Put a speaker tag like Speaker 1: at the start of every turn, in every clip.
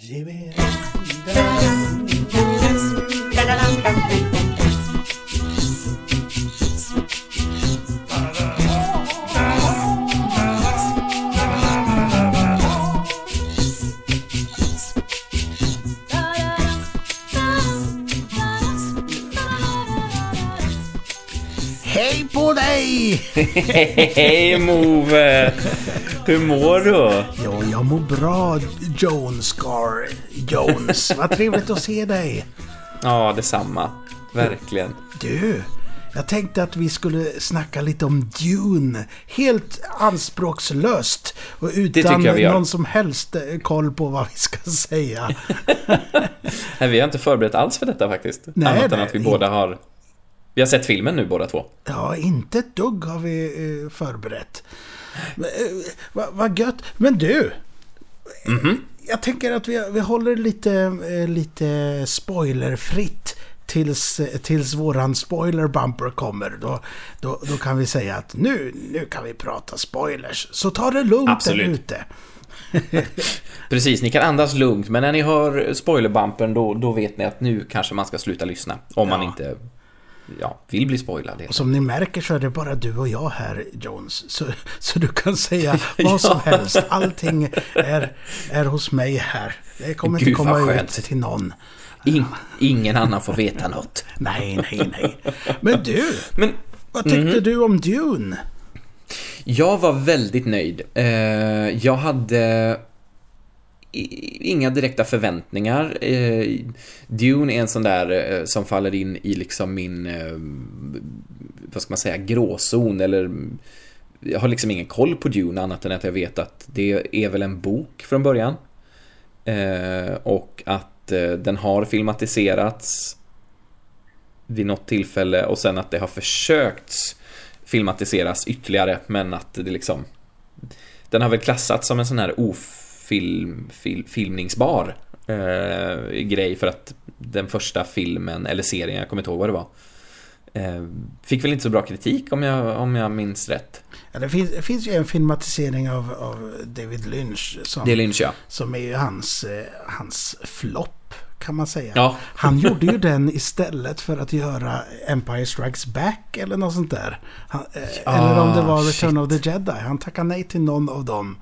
Speaker 1: Hej på dig!
Speaker 2: Hej Move! Hur mår du?
Speaker 1: Jo, jag mår bra, Jones Scar Jones. Vad trevligt att se dig.
Speaker 2: Ja, detsamma. Verkligen.
Speaker 1: Du, jag tänkte att vi skulle snacka lite om Dune. Helt anspråkslöst och utan någon som helst eh, koll på vad vi ska säga.
Speaker 2: Nej, vi har inte förberett alls för detta faktiskt.
Speaker 1: Nej,
Speaker 2: Annat än att vi båda har... Vi har sett filmen nu båda två.
Speaker 1: Ja, inte ett dugg har vi eh, förberett. Eh, Vad vad gött. Men du,
Speaker 2: Mhm.
Speaker 1: jag tänker att vi, vi håller lite, eh, lite spoilerfritt tills, eh, tills våran spoiler bumper kommer. Då, då, då kan vi säga att nu, nu kan vi prata spoilers. Så ta det lugnt
Speaker 2: Absolut.
Speaker 1: där ute.
Speaker 2: Precis, ni kan andas lugnt, men när ni hör spoilerbumpen då, då vet ni att nu kanske man ska sluta lyssna. Om man
Speaker 1: Ja.
Speaker 2: inte ja, vill bli spoilad.
Speaker 1: Och som ni märker så är det bara du och jag här, Jones. Så, så du kan säga vad som
Speaker 2: Ja.
Speaker 1: helst. Allting är, är hos mig här. Det kommer
Speaker 2: Gud,
Speaker 1: inte komma ut till någon.
Speaker 2: In, ingen annan får veta något.
Speaker 1: Nej, nej, nej. Men du,
Speaker 2: Men
Speaker 1: vad tyckte
Speaker 2: Mhm.
Speaker 1: du om Dune?
Speaker 2: Jag var väldigt nöjd. Eh, jag hade inga direkta förväntningar. Eh, Dune är en sån där eh, som faller in i liksom min, eh, vad ska man säga, gråzon eller jag har liksom ingen koll på Dune annat än att jag vet att det är väl en bok från början. Eh, och att eh, den har filmatiserats vid något tillfälle och sen att det har försökts filmatiseras ytterligare men att det liksom Den har väl klassats som en sån här of ofilm, fil, filmningsbar eh, grej för att den första filmen eller serien, jag kommer inte ihåg vad det var eh, Fick väl inte så bra kritik om jag, om jag minns rätt
Speaker 1: Ja, det, finns, det finns ju en filmatisering av, av David Lynch som,
Speaker 2: Det är Lynch ja
Speaker 1: som är ju hans, eh, hans flopp kan man säga.
Speaker 2: Ja,
Speaker 1: Han gjorde ju den istället för att göra Empire Strikes Back eller något sånt där. Han, eh,
Speaker 2: Ah,
Speaker 1: eller om det var Return
Speaker 2: shit.
Speaker 1: of the Jedi. Han tackade nej till någon av dem.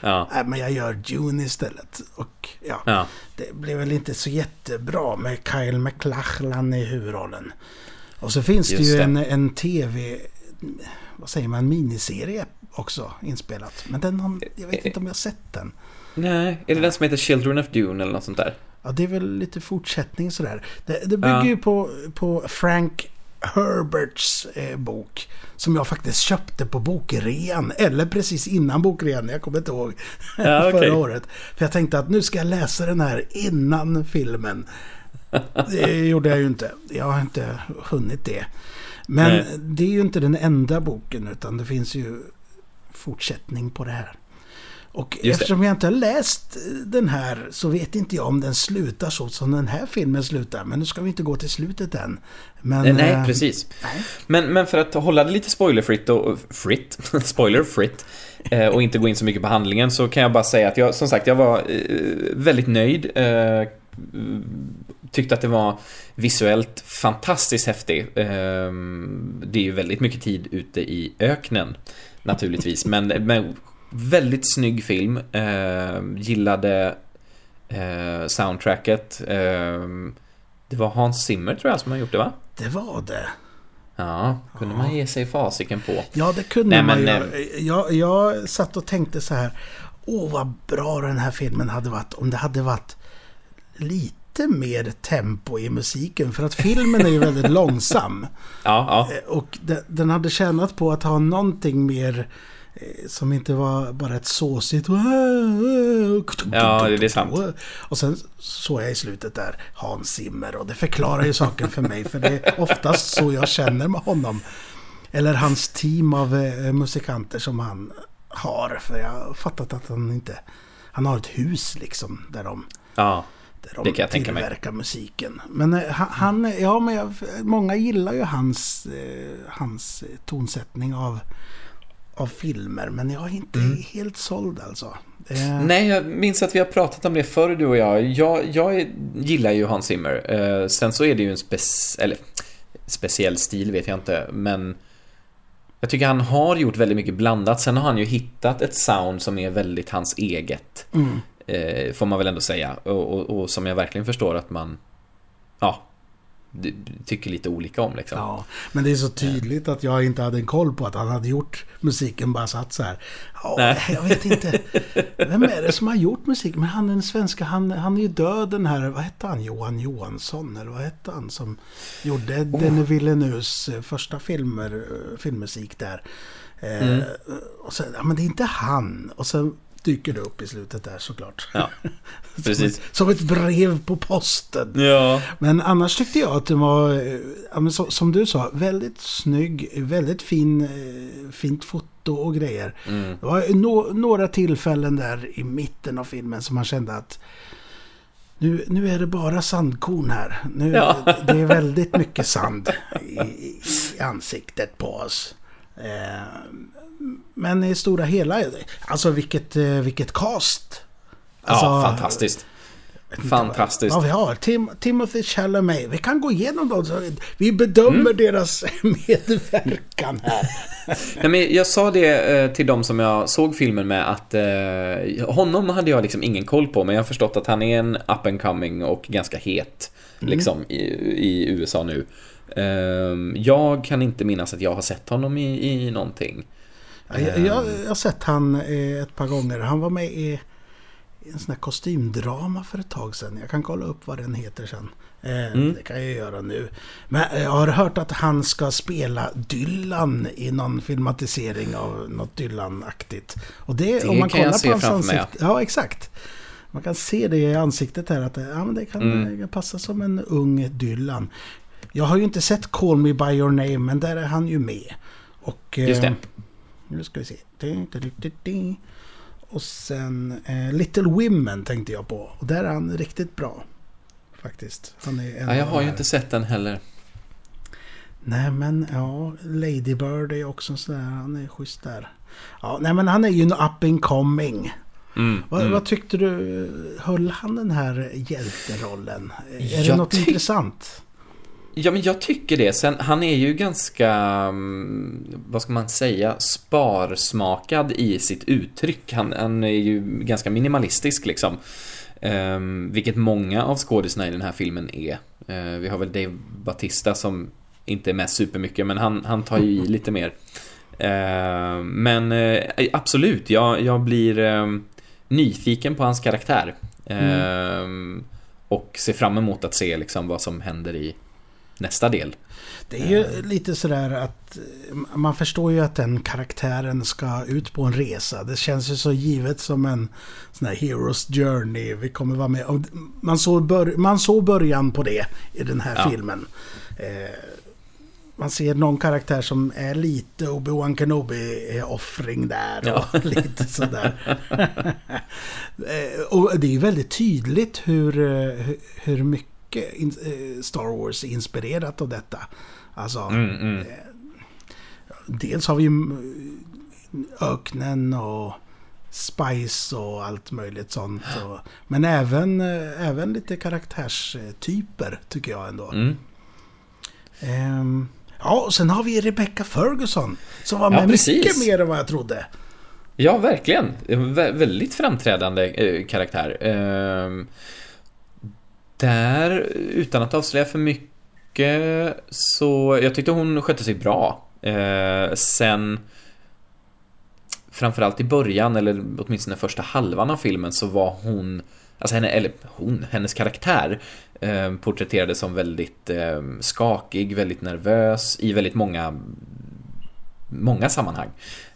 Speaker 2: Ja,
Speaker 1: Nej, men jag gör Dune istället. Och ja,
Speaker 2: ja.
Speaker 1: det blev väl inte så jättebra med Kyle MacLachlan i huvudrollen. Och så finns det
Speaker 2: Just
Speaker 1: ju
Speaker 2: det.
Speaker 1: en, en tv, vad säger man, miniserie också inspelat. Men den har, jag vet inte om jag har sett den.
Speaker 2: Nej, är det den som heter Children of Dune eller något sånt där?
Speaker 1: Ja, det är väl lite fortsättning sådär. Det, det bygger
Speaker 2: Ja.
Speaker 1: ju på, på Frank Herberts eh, bok. Som jag faktiskt köpte på bokrean. Eller precis innan bokrean. Jag kommer inte ihåg.
Speaker 2: Ja, okej.
Speaker 1: Förra året. För jag tänkte att nu ska jag läsa den här innan filmen. Det gjorde jag ju inte. Jag har inte hunnit det. Men
Speaker 2: Nej.
Speaker 1: det är ju inte den enda boken. Utan det finns ju fortsättning på det här. Och
Speaker 2: Just det.
Speaker 1: eftersom jag inte har läst den här så vet inte jag om den slutar så som den här filmen slutar. Men nu ska vi inte gå till slutet än. Men,
Speaker 2: Nej, nej
Speaker 1: eh,
Speaker 2: precis.
Speaker 1: nej.
Speaker 2: Men, men för att hålla det lite spoilerfritt och... Fritt? Spoilerfritt. Eh, och inte gå in så mycket på handlingen så kan jag bara säga att jag, som sagt, jag var eh, väldigt nöjd. Eh, tyckte att det var visuellt fantastiskt häftig. Eh, det är ju väldigt mycket tid ute i öknen, naturligtvis. Men, men väldigt snygg film. Eh, gillade eh, soundtracket. Eh, det var Hans Zimmer tror jag som har gjort det va?
Speaker 1: Det var det.
Speaker 2: Ja, kunde man ge sig fasiken på.
Speaker 1: Ja, det kunde
Speaker 2: Nej,
Speaker 1: man
Speaker 2: men,
Speaker 1: ju. Jag, jag satt och tänkte så här. Åh, vad bra den här filmen hade varit om det hade varit lite mer tempo i musiken. För att filmen är ju väldigt långsam.
Speaker 2: Ja, ja.
Speaker 1: Eh, Och de- den hade tjänat på att ha någonting mer eh, som inte var bara ett såsigt...
Speaker 2: Ja, det är sant.
Speaker 1: Och sen såg jag i slutet där Hans Zimmer och det förklarar ju saken för mig. För det är oftast så jag känner med honom. Eller hans team av eh, musikanter som han har. För jag har fattat att han inte... Han har ett hus liksom där de
Speaker 2: ja.
Speaker 1: där
Speaker 2: Det
Speaker 1: de
Speaker 2: kan jag tänka mig.
Speaker 1: musiken. Men eh, han- ja men jag, många gillar ju hans, eh, hans tonsättning av, av filmer, men jag är inte
Speaker 2: Mm.
Speaker 1: helt såld alltså. Eh,
Speaker 2: Nej, jag minns att vi har pratat om det förr, du och jag. Jag, jag är- gillar ju Hans Zimmer. Eh, sen så är det ju en spec eller, speciell stil, vet jag inte, men jag tycker han har gjort väldigt mycket blandat. Sen har han ju hittat ett sound som är väldigt hans eget.
Speaker 1: Mm.
Speaker 2: Eh, får man väl ändå säga. Och, och, och som jag verkligen förstår att man, ja, tycker lite olika om liksom.
Speaker 1: Ja, men det är så tydligt att jag inte hade en koll på att han hade gjort musiken, bara satt så här. Ja, jag vet inte. Vem är det som har gjort musik? Men han den svenska, han, han är ju död den här, vad hette han? Johan Johansson, eller vad hette han? Som gjorde
Speaker 2: Oh.
Speaker 1: Denny Villeneuves eh, första filmer, eh, filmmusik där. Eh,
Speaker 2: Mm.
Speaker 1: Och sen, ja men det är inte han. Och sen dyker det upp i slutet där såklart.
Speaker 2: Ja, precis.
Speaker 1: Som, ett, som ett brev på posten.
Speaker 2: Ja.
Speaker 1: Men annars tyckte jag att det var, eh, som du sa, väldigt snygg, väldigt fin, eh, fint foto och grejer.
Speaker 2: Mm.
Speaker 1: Det var no, några tillfällen där i mitten av filmen som man kände att nu, nu är det bara sandkorn här. Nu,
Speaker 2: Ja.
Speaker 1: Det är väldigt mycket sand i, i, i ansiktet på oss. Eh, men i stora hela, alltså vilket, eh, vilket cast. Alltså,
Speaker 2: ja, fantastiskt. Fantastiskt.
Speaker 1: Ja, vi har Tim, Timothy Chalamet. Vi kan gå igenom dem. så Vi bedömer deras medverkan här.
Speaker 2: Nej, men jag sa det eh, till de som jag såg filmen med att eh, honom hade jag liksom ingen koll på men jag har förstått att han är en up and coming och ganska het liksom i, i USA nu. Ehm, jag kan inte minnas att jag har sett honom i, i någonting.
Speaker 1: Jag, jag, jag har sett han eh, ett par gånger. Han var med i en sån här kostymdrama för ett tag sedan. Jag kan kolla upp vad den heter sen. Eh,
Speaker 2: Mm.
Speaker 1: Det kan jag göra nu. Men eh, jag har hört att han ska spela Dylan i någon filmatisering av något Dylan-aktigt. Och det,
Speaker 2: Det
Speaker 1: om man
Speaker 2: kan jag
Speaker 1: kollar
Speaker 2: se
Speaker 1: på hans
Speaker 2: framför mig,
Speaker 1: ansikte. Ja, exakt. Man kan se det i ansiktet här att det, ja, men det kan
Speaker 2: Mm.
Speaker 1: eh, passa som en ung Dylan. Jag har ju inte sett Call Me By Your Name, men där är han ju med. Och, eh,
Speaker 2: Just det.
Speaker 1: Nu ska vi se. Och sen eh, Little Women tänkte jag på. Och där är han riktigt bra. Faktiskt. Han är en
Speaker 2: Ja, jag har ju inte sett den heller.
Speaker 1: Nej men ja, Lady Bird är också sådär. Han är schysst där. Ja, nej men han är ju en up and coming.
Speaker 2: Mm,
Speaker 1: Vad,
Speaker 2: mm.
Speaker 1: vad tyckte du? Höll han den här hjälterollen? Är det
Speaker 2: Jag
Speaker 1: något
Speaker 2: tyck-
Speaker 1: intressant?
Speaker 2: Ja, men jag tycker det. Sen, han är ju ganska, mm, vad ska man säga, sparsmakad i sitt uttryck. Han, han är ju ganska minimalistisk liksom. Ehm, vilket många av skådisarna i den här filmen är. Eh, vi har väl Dave Batista som inte är med supermycket, men han, han tar ju i lite mer. Ehm, men eh, absolut, jag, jag blir ehm, nyfiken på hans karaktär. Ehm, och ser fram emot att se liksom vad som händer i nästa del.
Speaker 1: Det är ju lite sådär att eh, man förstår ju att den karaktären ska ut på en resa. Det känns ju så givet som en sån här Heroes Journey. Vi kommer vara med. Och man, såg bör, man såg början på det i den här
Speaker 2: Ja.
Speaker 1: filmen. Eh, man ser någon karaktär som är lite Obi-Wan Kenobi-offring där.
Speaker 2: Ja.
Speaker 1: Och lite sådär. Eh, och det är ju väldigt tydligt hur, eh, hur, hur mycket in, eh, Star Wars inspirerat av detta. Alltså,
Speaker 2: Mm, mm.
Speaker 1: dels har vi öknen och Spice och allt möjligt sånt. Och, men även, eh, även lite karaktärstyper tycker jag ändå.
Speaker 2: Mm.
Speaker 1: Ehm, ja, och sen har vi Rebecca Ferguson. Som var
Speaker 2: Ja,
Speaker 1: med
Speaker 2: precis.
Speaker 1: mycket mer än vad jag trodde.
Speaker 2: Ja, verkligen. En vä- väldigt framträdande eh, karaktär. Ehm, där, utan att avslöja för mycket, så jag tyckte hon skötte sig bra. Eh, sen, framförallt i början, eller åtminstone första halvan av filmen, så var hon, alltså henne, eller hon, hennes karaktär eh, porträtterades som väldigt eh, skakig, väldigt nervös i väldigt många, många sammanhang.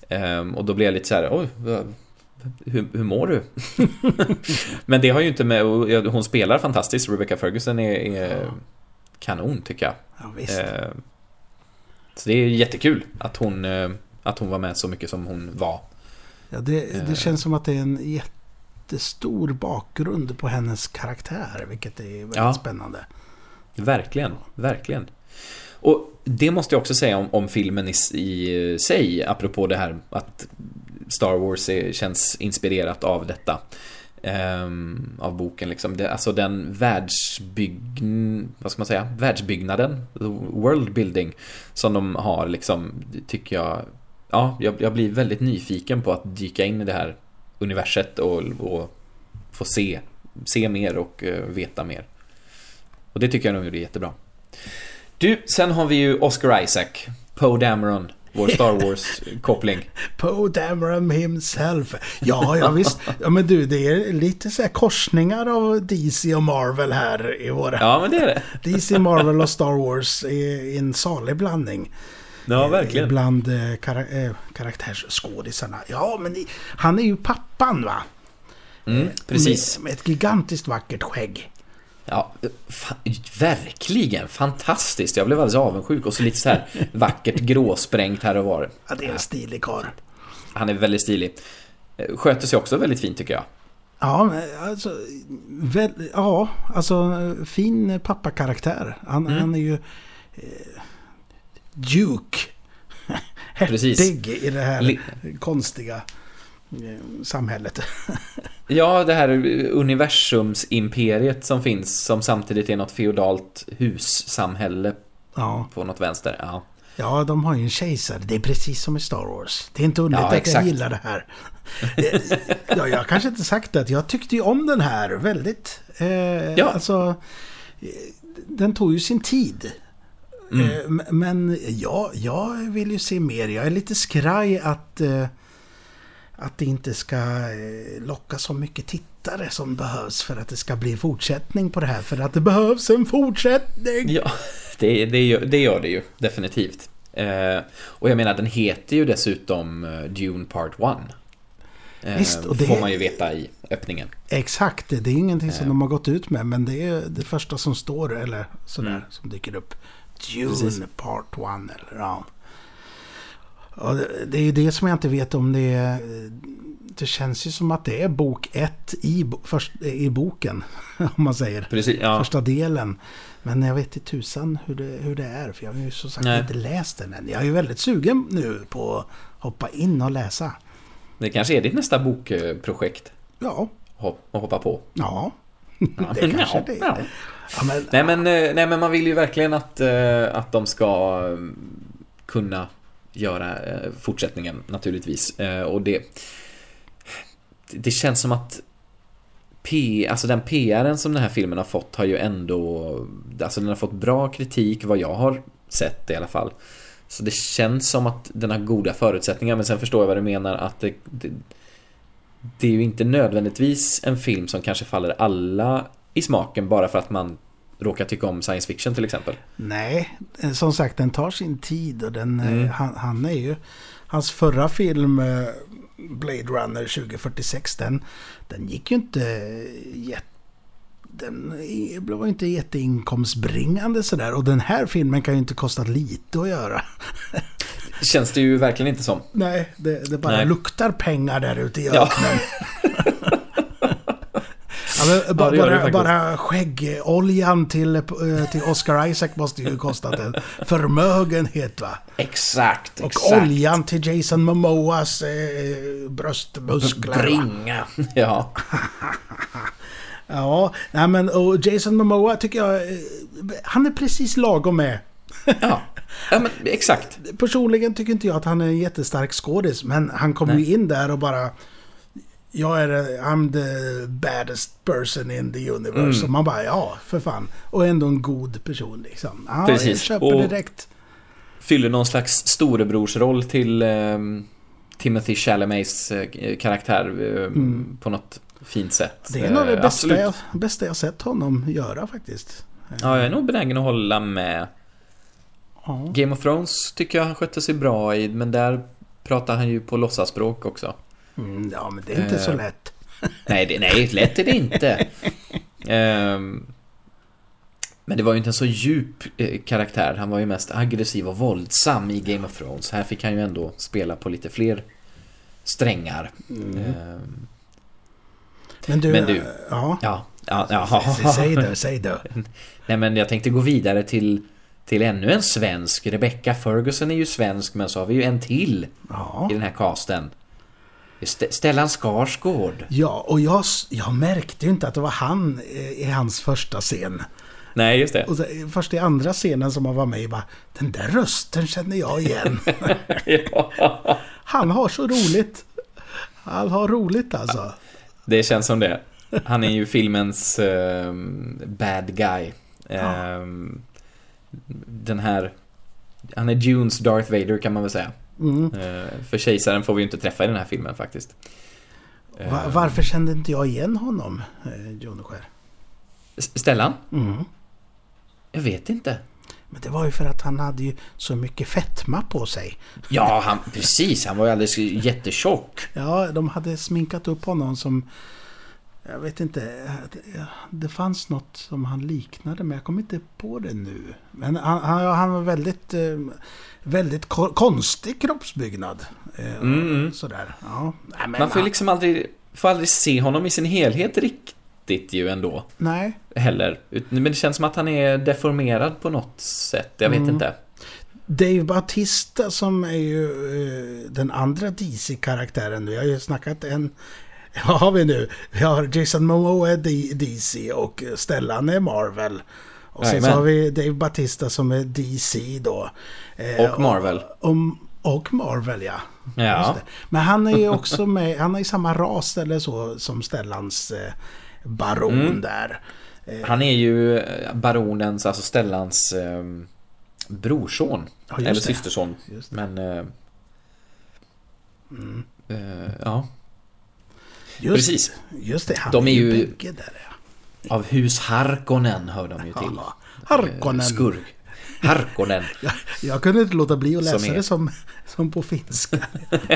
Speaker 2: Eh, och då blev jag lite så här, oj, hur, hur mår du? Men det har ju inte med, hon spelar fantastiskt, Rebecca Ferguson är, är kanon tycker jag.
Speaker 1: Ja, visst.
Speaker 2: Ehm, så det är jättekul att hon, eh, att hon var med så mycket som hon var.
Speaker 1: Ja, det,
Speaker 2: eh.
Speaker 1: det känns som att det är en jättestor bakgrund på hennes karaktär. Vilket är väldigt
Speaker 2: Ja.
Speaker 1: spännande.
Speaker 2: Verkligen, verkligen. Och det måste jag också säga om, om filmen i, i sig, apropå det här att Star Wars är, känns inspirerat av detta. Um, av boken liksom. Det, alltså den världsbygg... Vad ska man säga? Världsbyggnaden, world building, som de har liksom, tycker jag... Ja, jag, jag blir väldigt nyfiken på att dyka in i det här universet och, och få se, se mer och uh, veta mer. Och det tycker jag de gjorde jättebra. Du, sen har vi ju Oscar Isaac, Poe Dameron, vår Star Wars-koppling.
Speaker 1: Poe Dameron himself. Ja, ja visst. Ja, men du, det är lite så korsningar av DC och Marvel här i våra...
Speaker 2: Ja, men det är det.
Speaker 1: DC, Marvel och Star Wars i en salig blandning.
Speaker 2: Ja, verkligen.
Speaker 1: Bland eh, kar eh, karaktärsskådisarna. Ja, men han är ju pappan va?
Speaker 2: Mm, precis.
Speaker 1: Med, med ett gigantiskt vackert skägg.
Speaker 2: Ja, fa verkligen fantastiskt. Jag blev alldeles avundsjuk och så lite så här vackert gråsprängt här och var.
Speaker 1: Ja, det är en stilig karl.
Speaker 2: Han är väldigt stilig. Sköter sig också väldigt fint tycker jag.
Speaker 1: Ja, alltså, väl, ja, alltså fin pappakaraktär. Han, mm. han är ju eh, Duke. Hertig i det här Li konstiga eh, samhället.
Speaker 2: Ja, det här universumsimperiet som finns som samtidigt är något feodalt hussamhälle ja. på något vänster. Ja.
Speaker 1: ja, de har ju en kejsare. Det är precis som i Star Wars. Det är inte underligt ja, att jag gillar det här. Eh, ja, jag har kanske inte sagt det. Jag tyckte ju om den här väldigt. Eh, ja. Alltså, eh, den tog ju sin tid. Mm. Eh, men ja, jag vill ju se mer. Jag är lite skraj att eh, att det inte ska eh, locka så mycket tittare som behövs för att det ska bli fortsättning på det här. För att det behövs en fortsättning!
Speaker 2: Ja, det, det, gör, det gör det ju definitivt. Eh, och jag menar, den heter ju dessutom eh, Dune Part 1. Eh, Visst, och det får man ju veta i öppningen.
Speaker 1: Exakt, det är ingenting som eh. de har gått ut med, men det är det första som står, eller sådär, mm. som dyker upp. Dune Precis. Part 1, eller ja. Ja, det är ju det som jag inte vet om det är... Det känns ju som att det är bok ett i, först, i boken. Om man säger.
Speaker 2: Precis, ja.
Speaker 1: Första delen. Men jag vet inte tusan hur det, hur det är. För jag har ju som sagt Nej. inte läst den än. Jag är ju väldigt sugen nu på att hoppa in och läsa.
Speaker 2: Det kanske är ditt nästa bokprojekt?
Speaker 1: Ja.
Speaker 2: Hopp, hoppa på?
Speaker 1: Ja. det kanske det är. Ja.
Speaker 2: Ja, men, nej, men, eh, nej men man vill ju verkligen att, eh, att de ska mm, kunna göra eh, fortsättningen naturligtvis. Eh, och det, det känns som att P, alltså den PRen som den här filmen har fått har ju ändå, alltså den har fått bra kritik vad jag har sett i alla fall. Så det känns som att den har goda förutsättningar men sen förstår jag vad du menar att det, det, det är ju inte nödvändigtvis en film som kanske faller alla i smaken bara för att man råkar tycka om science fiction till exempel.
Speaker 1: Nej, som sagt den tar sin tid och den, eh, mm. han, han, är ju... Hans förra film eh, Blade Runner 2046 den, den gick ju inte jätte den var inte jätteinkomstbringande sådär. Och den här filmen kan ju inte kosta lite att göra.
Speaker 2: Känns det ju verkligen inte som.
Speaker 1: Nej, det, det bara Nej. luktar pengar där ute i öknen. Ja. Ja, men, bara, ja, bara skäggoljan till, eh, till Oscar Isaac måste ju kostat en förmögenhet va?
Speaker 2: Exakt,
Speaker 1: Och
Speaker 2: exakt.
Speaker 1: oljan till Jason Momoas eh, bröstmuskler.
Speaker 2: Bringa, ja.
Speaker 1: ja, nej men och Jason Momoa tycker jag, eh, han är precis lagom med.
Speaker 2: ja. Ja, men exakt.
Speaker 1: Personligen tycker inte jag att han är en jättestark skådis, men han kommer ju in där och bara jag är I'm the baddest person in the universe. Mm. Och man bara, ja, för fan. Och ändå en god person liksom. Ja, Precis. jag köper och direkt.
Speaker 2: Fyller någon slags storebrorsroll till eh, Timothy Chalamets eh, karaktär eh, mm. på något fint sätt.
Speaker 1: Det är nog det eh, bästa jag, bästa jag sett honom göra faktiskt.
Speaker 2: Ja, jag är nog benägen att hålla med. Ja. Game of Thrones tycker jag han skötte sig bra i, men där pratar han ju på låtsaspråk också.
Speaker 1: Mm, ja, men det är inte uh, så eh, lätt.
Speaker 2: nej, det, nej, lätt är det inte. uh, men det var ju inte en så djup eh, karaktär. Han var ju mest aggressiv och våldsam i Game of Thrones. Här fick han ju ändå spela på lite fler strängar. Mm. Uh,
Speaker 1: men du, men du
Speaker 2: ja. Ja, ja, ja.
Speaker 1: Säg det, säg det.
Speaker 2: Nej men jag tänkte gå vidare till till ännu en svensk. Rebecca Ferguson är ju svensk, men så har vi ju en till
Speaker 1: Ja.
Speaker 2: i den här casten. St- Stellan Skarsgård.
Speaker 1: Ja, och jag, jag märkte ju inte att det var han eh, i hans första scen.
Speaker 2: Nej, just det.
Speaker 1: Och så, först i andra scenen som han var med i bara, den där rösten känner jag igen.
Speaker 2: ja.
Speaker 1: Han har så roligt. Han har roligt alltså.
Speaker 2: Det känns som det. Han är ju filmens ehm, bad guy. Ehm, Den här... Han är Dunes Darth Vader kan man väl säga.
Speaker 1: Mm.
Speaker 2: Eh, för kejsaren får vi ju inte träffa i den här filmen faktiskt. Eh,
Speaker 1: Va- varför kände inte jag igen honom, eh, Joneskär?
Speaker 2: Stellan?
Speaker 1: Mm.
Speaker 2: Jag vet inte.
Speaker 1: Men det var ju för att han hade ju så mycket fetma på sig.
Speaker 2: Ja, han, precis. Han var ju alldeles jättetjock.
Speaker 1: Ja, de hade sminkat upp honom som... Jag vet inte. Det, fanns något som han liknade, men jag kommer inte på det nu. Men han, han, han var väldigt... eh, Väldigt ko- konstig kroppsbyggnad. Eh,
Speaker 2: Mm.
Speaker 1: Sådär. Ja. Nej,
Speaker 2: Man får ju liksom aldrig, får aldrig se honom i sin helhet riktigt ju ändå.
Speaker 1: Nej.
Speaker 2: Heller. Men det känns som att han är deformerad på något sätt. Jag vet
Speaker 1: Mm.
Speaker 2: inte.
Speaker 1: Dave Bautista som är ju eh, den andra DC-karaktären. Vi har ju snackat en... Vad har vi nu? Vi har Jason Momoa är DC och Stellan är Marvel. Och sen så
Speaker 2: Jajamän.
Speaker 1: har vi Dave Bautista som är DC då. Eh,
Speaker 2: Och Marvel.
Speaker 1: Och, och, och Marvel ja.
Speaker 2: Ja.
Speaker 1: Men han är ju också med, han är i samma ras eller så som Stellans eh, baron
Speaker 2: Mm.
Speaker 1: där.
Speaker 2: Han är ju eh, baronens, alltså Stellans eh, brorson.
Speaker 1: Ja,
Speaker 2: eller
Speaker 1: det.
Speaker 2: systerson. Men... Eh,
Speaker 1: Mm.
Speaker 2: eh, ja,
Speaker 1: Just,
Speaker 2: precis.
Speaker 1: Just det, han
Speaker 2: De
Speaker 1: är
Speaker 2: är
Speaker 1: ju bägge där ja.
Speaker 2: Av hus Harkonnen hör de ju till.
Speaker 1: Ja, Harkonnen.
Speaker 2: Eh, Skurk. Harkonnen.
Speaker 1: Jag, jag kunde inte låta bli att
Speaker 2: Som
Speaker 1: läsa
Speaker 2: är-
Speaker 1: det som, som på finska.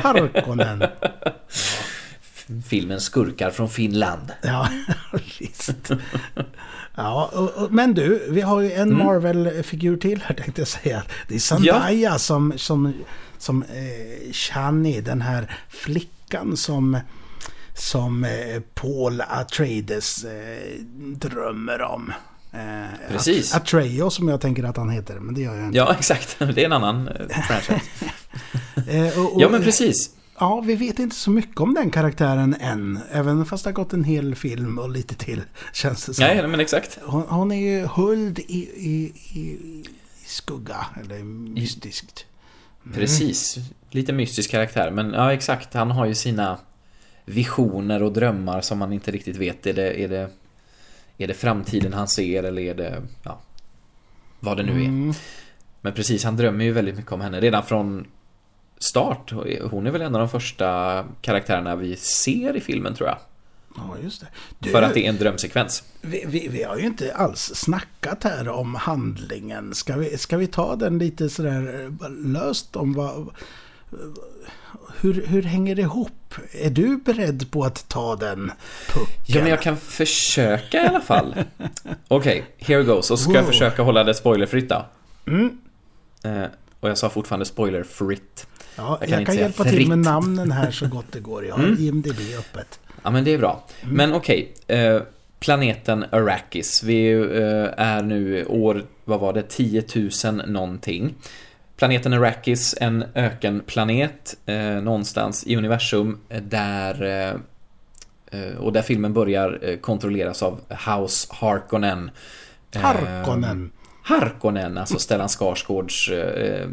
Speaker 1: Harkonnen.
Speaker 2: Filmen Skurkar från Finland.
Speaker 1: Ja, visst. Ja, och, och, men du, vi har ju en
Speaker 2: Mm.
Speaker 1: Marvel-figur till här tänkte jag säga. Det är Zendaya som, som, som eh, Chani, den här flickan som, som eh, Paul Atreides eh, drömmer om. Eh,
Speaker 2: Precis.
Speaker 1: At- Atreyo som jag tänker att han heter, men det gör jag inte.
Speaker 2: Ja, exakt. Det är en annan franchise.
Speaker 1: Och, och,
Speaker 2: Ja, men precis.
Speaker 1: Ja, vi vet inte så mycket om den karaktären än. Även fast det har gått en hel film och lite till, känns det som.
Speaker 2: Nej, men exakt.
Speaker 1: Hon, hon är ju höljd i, i, i, skugga, eller mystiskt.
Speaker 2: Precis. Lite mystisk karaktär, men ja, exakt. Han har ju sina visioner och drömmar som man inte riktigt vet. Är det, är det, är det framtiden han ser eller är det, ja, vad det nu är.
Speaker 1: Mm.
Speaker 2: Men precis, han drömmer ju väldigt mycket om henne redan från start. Hon är väl en av de första karaktärerna vi ser i filmen tror jag.
Speaker 1: Ja, just det. Du,
Speaker 2: För att det är en drömsekvens.
Speaker 1: vi, vi, vi har ju inte alls snackat här om handlingen. Ska vi, ska vi ta den lite sådär eh, löst om vad... Hur, hur hänger det ihop? Är du beredd på att ta den pucken?
Speaker 2: Ja, men jag kan försöka i alla fall. Okej, here goes. Och så ska jag
Speaker 1: Wow.
Speaker 2: försöka hålla det spoilerfritt då.
Speaker 1: Mm.
Speaker 2: Eh, och jag sa fortfarande spoilerfritt.
Speaker 1: Ja,
Speaker 2: Jag
Speaker 1: jag
Speaker 2: kan
Speaker 1: kan,
Speaker 2: inte säga
Speaker 1: hjälpa till
Speaker 2: fritt.
Speaker 1: med namnen här så gott det går. Jag har
Speaker 2: Mm.
Speaker 1: IMDB öppet.
Speaker 2: Ja, men det är bra. Men okej. eh, planeten Arrakis. Vi eh, är nu år, vad var det, 10 000 någonting. Planeten Arrakis, en ökenplanet eh, någonstans i universum eh, där eh, eh, och där filmen börjar eh, kontrolleras av House Harkonnen. Eh,
Speaker 1: Harkonnen.
Speaker 2: Harkonnen, alltså Stellan Skarsgårds eh,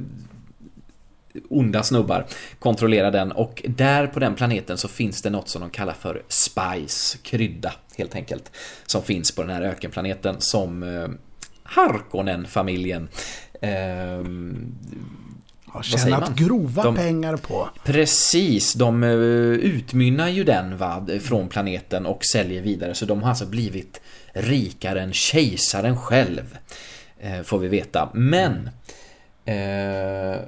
Speaker 2: onda snubbar, kontrollerar den och där på den planeten så finns det något som de kallar för spice, krydda helt enkelt, som finns på den här ökenplaneten som Harkonnen-familjen eh,
Speaker 1: Har tjänat grova
Speaker 2: De-
Speaker 1: pengar på.
Speaker 2: Precis, de eh, utmynnar ju den va, från planeten och säljer vidare. Så de har alltså blivit rikare än kejsaren själv. Eh, får vi veta. Men eh,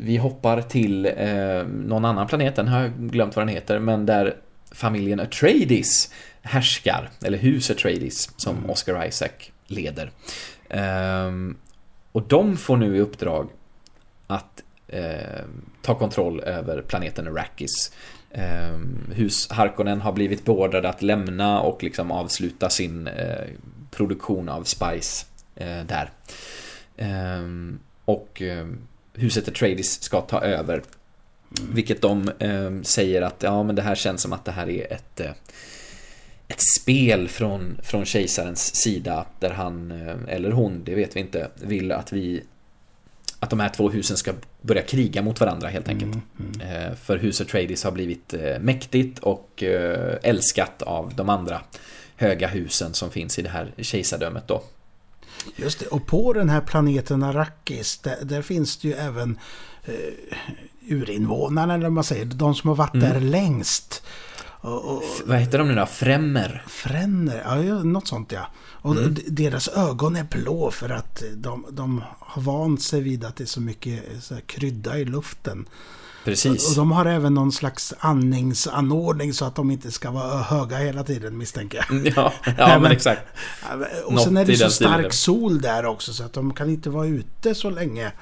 Speaker 2: vi hoppar till eh, någon annan planet, den har jag glömt vad den heter, men där familjen Atreides härskar, eller hus Atreides som Oscar Isaac leder. Ehm, och de får nu i uppdrag att eh, ta kontroll över planeten Arrakis. Eh, hus Harkonnen har blivit beordrade att lämna och liksom avsluta sin eh, produktion av Spice eh, där. Ehm, och ehm, huset Atreides ska ta över. Vilket de säger att ja, men det här känns som att det här är ett, eh, ett spel från, från kejsarens sida där han, eh, eller hon, det vet vi inte, vill att vi att de här två husen ska börja kriga mot varandra helt enkelt. Eh, För huset Atreides har blivit eh, mäktigt och älskat av de andra höga husen som finns i det här kejsardömet då.
Speaker 1: Just det, och på den här planeten Arrakis, där, där finns det ju även eh, urinvånarna, eller vad man säger, de som har varit
Speaker 2: Mm.
Speaker 1: där längst. Och, och,
Speaker 2: Vad heter de nu då? Främmer?
Speaker 1: Fränner, ja, ja, något sånt ja. Och
Speaker 2: Mm.
Speaker 1: deras ögon är blå för att de, de har vant sig vid att det är så mycket så här, krydda i luften.
Speaker 2: Precis.
Speaker 1: Och de har även någon slags andningsanordning så att de inte ska vara höga hela tiden misstänker jag.
Speaker 2: Ja, ja
Speaker 1: Nej,
Speaker 2: men
Speaker 1: men-
Speaker 2: exakt.
Speaker 1: Och
Speaker 2: Något
Speaker 1: sen är det så stark sol där också så att de kan inte vara ute så länge.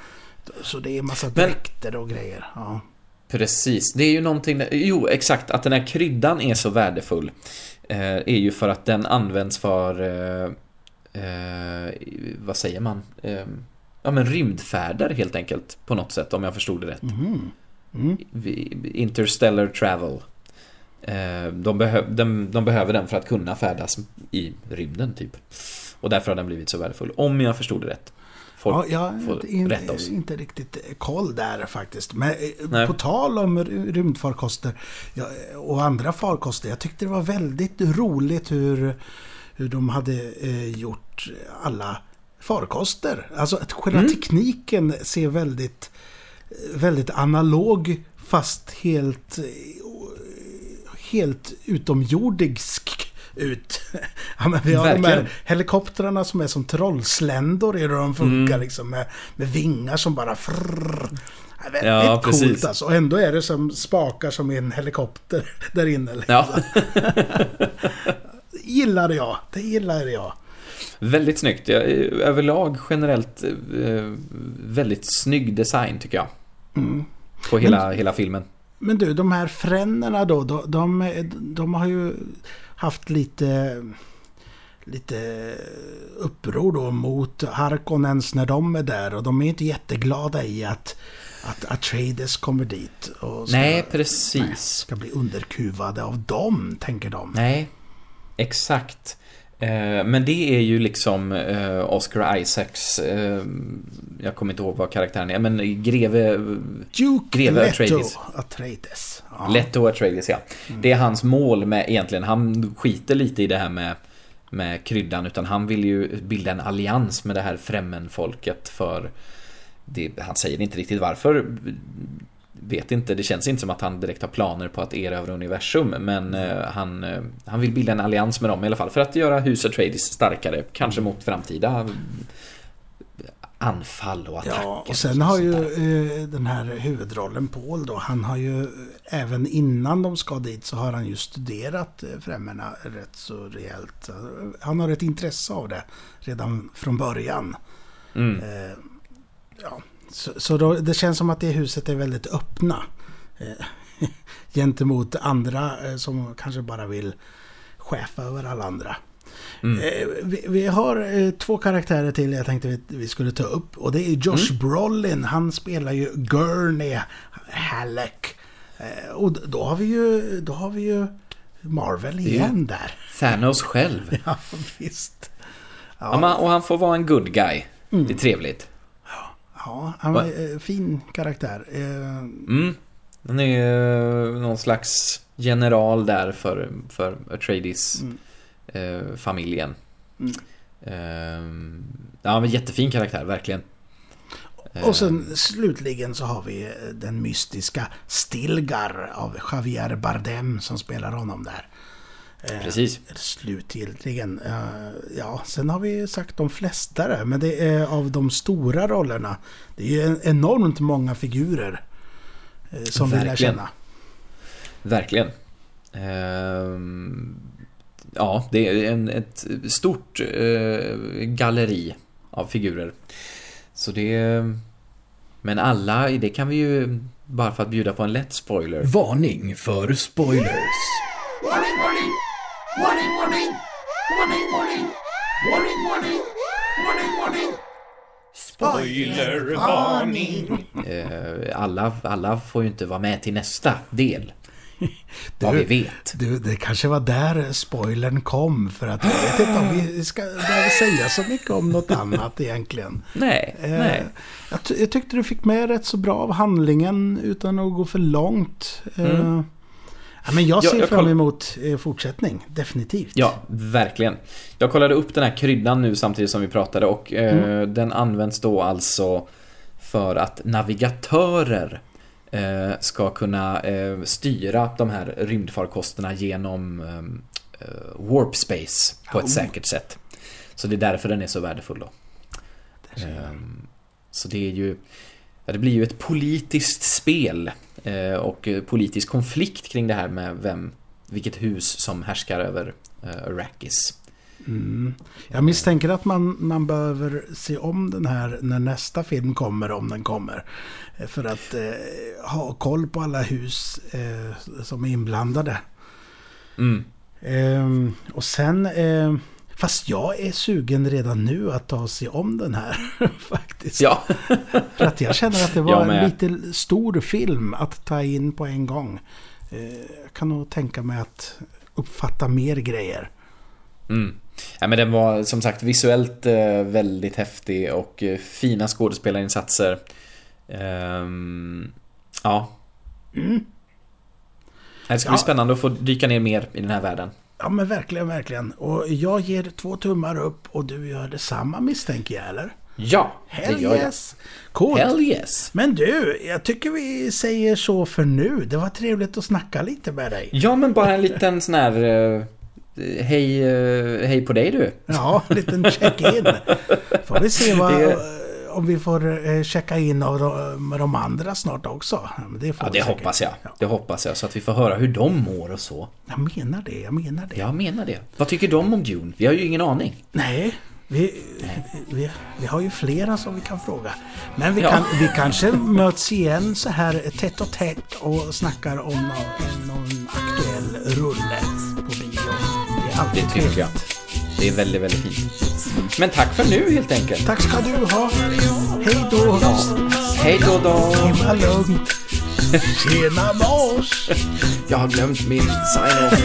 Speaker 1: Så det är massa
Speaker 2: Men-
Speaker 1: dräkter och grejer. Ja.
Speaker 2: Precis, det är ju någonting, jo exakt, att den här kryddan är så värdefull eh, är ju för att den används för, eh, eh, vad säger man, eh, ja men rymdfärder helt enkelt på något sätt om jag förstod det rätt.
Speaker 1: Mhm. Mm.
Speaker 2: Vi- Interstellar travel. Eh, de, behö- de, de behöver den för att kunna färdas i rymden typ. Och därför har den blivit så värdefull, om jag förstod det rätt. Folk
Speaker 1: Ja, jag
Speaker 2: får
Speaker 1: inte,
Speaker 2: rätta oss.
Speaker 1: inte riktigt koll där faktiskt. Men eh,
Speaker 2: Nej.
Speaker 1: på tal om ry- rymdfarkoster ja, och andra farkoster. Jag tyckte det var väldigt roligt hur, hur de hade eh, gjort alla farkoster. Alltså att själva
Speaker 2: Mm.
Speaker 1: tekniken ser väldigt, väldigt analog fast helt, eh, helt utomjordisk ut. Ja, men vi har de
Speaker 2: Verkligen.
Speaker 1: här helikoptrarna som är som trollsländor i hur de funkar
Speaker 2: Mm.
Speaker 1: liksom med, med vingar som bara frrrr. Ja, väldigt
Speaker 2: Ja,
Speaker 1: coolt
Speaker 2: precis.
Speaker 1: alltså. Och ändå är det som spakar som i en helikopter där inne. liksom.
Speaker 2: Ja,
Speaker 1: gillade jag. Det gillade jag.
Speaker 2: väldigt snyggt. Jag, överlag generellt eh, väldigt snygg design tycker jag.
Speaker 1: Mm.
Speaker 2: På hela, hela filmen.
Speaker 1: Men du, de här frännerna då, de, de, de har ju haft lite, lite uppror då mot Harkonnens när de är där och de är inte jätteglada i att, att Atreides kommer dit och ska,
Speaker 2: Nej, precis.
Speaker 1: ska bli underkuvade av dem, tänker de.
Speaker 2: Nej, exakt. Eh, Men det är ju liksom eh, Oscar Isaacs, eh, jag kommer inte ihåg vad karaktären är, men greve
Speaker 1: Duke
Speaker 2: Greve
Speaker 1: Leto
Speaker 2: Atreides.
Speaker 1: Atreides. Ja.
Speaker 2: Leto Atreides, ja. Det är hans mål med egentligen, han skiter lite i det här med, med kryddan, utan han vill ju bilda en allians med det här främmenfolket för det, han säger inte riktigt varför, vet inte, det känns inte som att han direkt har planer på att erövra universum, men eh, han, eh, han vill bilda en allians med dem i alla fall för att göra huset Atreides starkare, kanske mot framtida anfall och attacker.
Speaker 1: Ja, och sen har
Speaker 2: sånt
Speaker 1: ju eh, den här huvudrollen Paul då, han har ju eh, även innan de ska dit så har han ju studerat eh, främmorna rätt så rejält. Han har ett intresse av det redan från början.
Speaker 2: Mm.
Speaker 1: Eh, ja, så så då, det känns som att det huset är väldigt öppna. Eh, gentemot andra eh, som kanske bara vill chefa över alla andra.
Speaker 2: Mm.
Speaker 1: Eh, vi, vi har eh, två karaktärer till jag tänkte vi, vi skulle ta upp. Och det är Josh
Speaker 2: Mm.
Speaker 1: Brolin. Han spelar ju Gurney Halleck. Eh, och då har vi ju, då har vi ju Marvel igen där.
Speaker 2: Thanos själv.
Speaker 1: Ja, visst.
Speaker 2: Ja,
Speaker 1: Ja,
Speaker 2: men- och han får vara en good guy.
Speaker 1: Mm.
Speaker 2: Det är trevligt.
Speaker 1: Ja han var eh, fin karaktär. Eh,
Speaker 2: Mm. Han är ju någon slags general där för, för Atreides
Speaker 1: Mm.
Speaker 2: eh.
Speaker 1: Mm.
Speaker 2: Eh, ja, men jättefin karaktär, verkligen. Eh,
Speaker 1: Och sen slutligen så har vi eh, den mystiska Stilgar av Javier Bardem som spelar honom där. Eh,
Speaker 2: Precis.
Speaker 1: Slutgiltigen. eh, Ja, sen har vi sagt de flesta där, men det är av de stora rollerna. Det är ju en- enormt många figurer eh, som vi lär
Speaker 2: Verkligen.
Speaker 1: känna.
Speaker 2: Verkligen. Ehm, ja, det är en, ett stort eh, galleri av figurer. Så det... Men alla, det kan vi ju, bara för att bjuda på en lätt spoiler.
Speaker 3: Varning för spoilers.
Speaker 4: Warning, warning! Warning, warning! Warning, warning! Warning, warning! Warning, warning!
Speaker 3: Spoilervarning!
Speaker 2: Eh, alla, alla får ju inte vara med till nästa del. Vad vi vet.
Speaker 1: Du, det kanske var där spoilern kom. För att jag vet inte om vi ska behöver säga så mycket om något annat egentligen.
Speaker 2: Nej,
Speaker 1: Eh,
Speaker 2: nej.
Speaker 1: Jag, jag tyckte du fick med rätt så bra av handlingen utan att gå för långt. Eh, ja, men jag
Speaker 2: Ja,
Speaker 1: ser
Speaker 2: jag
Speaker 1: fram
Speaker 2: koll-
Speaker 1: emot eh, fortsättning, definitivt.
Speaker 2: Ja, verkligen. Jag kollade upp den här kryddan nu samtidigt som vi pratade och eh, den används då alltså för att navigatörer eh, ska kunna eh, styra de här rymdfarkosterna genom eh, eh, warp space på ett
Speaker 1: Oh.
Speaker 2: säkert sätt. Så det är därför den är så värdefull då. Ehm, Så det är ju ja, det blir ju ett politiskt spel eh, och eh, politisk konflikt kring det här med vem, vilket hus som härskar över eh, Arrakis.
Speaker 1: Mm. Jag misstänker att man, man behöver se om den här när nästa film kommer, om den kommer. Eh, För att eh, ha koll på alla hus eh, som är inblandade.
Speaker 2: Mm.
Speaker 1: Ehm, och sen, eh, fast jag är sugen redan nu att ta sig om den här faktiskt.
Speaker 2: Ja,
Speaker 1: För att jag känner att det var en lite stor film att ta in på en gång. Eh, jag kan nog tänka mig att uppfatta mer grejer.
Speaker 2: mm. ja men den var som sagt visuellt eh, väldigt häftig och eh, fina skådespelarinsatser. Ehm, ja. Det ska bli
Speaker 1: Ja.
Speaker 2: spännande att få dyka ner mer i den här världen.
Speaker 1: Ja men verkligen, verkligen. Och jag ger två tummar upp och du gör detsamma misstänker jag eller?
Speaker 2: Ja, det
Speaker 1: Hell
Speaker 2: gör jag.
Speaker 1: yes! Coolt!
Speaker 2: Hell yes!
Speaker 1: Men du, jag tycker vi säger så för nu. Det var trevligt att snacka lite med dig.
Speaker 2: Ja, men bara en liten sån här... eh, hej, eh, hej på dig du.
Speaker 1: Ja, en liten check-in. Får vi se vad,
Speaker 2: Det-
Speaker 1: eh, om vi får checka in av de, med de andra snart också. Det
Speaker 2: Ja, det hoppas jag.
Speaker 1: Ja.
Speaker 2: Det hoppas jag, så att vi får höra hur de mår och så.
Speaker 1: Jag menar det, jag menar det.
Speaker 2: Jag menar det. Vad tycker de om Dune? Vi har ju ingen aning.
Speaker 1: Nej, vi, vi, vi har ju flera som vi kan fråga. Men vi,
Speaker 2: Ja.
Speaker 1: kan, vi kanske möts igen så här tätt och tätt och snackar om någon, någon aktuell rulle på bio. Det är
Speaker 2: Det
Speaker 1: alltid
Speaker 2: tycker jag.
Speaker 1: trevligt.
Speaker 2: Det är väldigt, väldigt fint. Men tack för nu helt enkelt.
Speaker 1: Tack ska du ha. Hej då.
Speaker 2: Hej då då.
Speaker 1: Himla lugnt. Tjena mors.
Speaker 2: Jag har glömt min sign-off.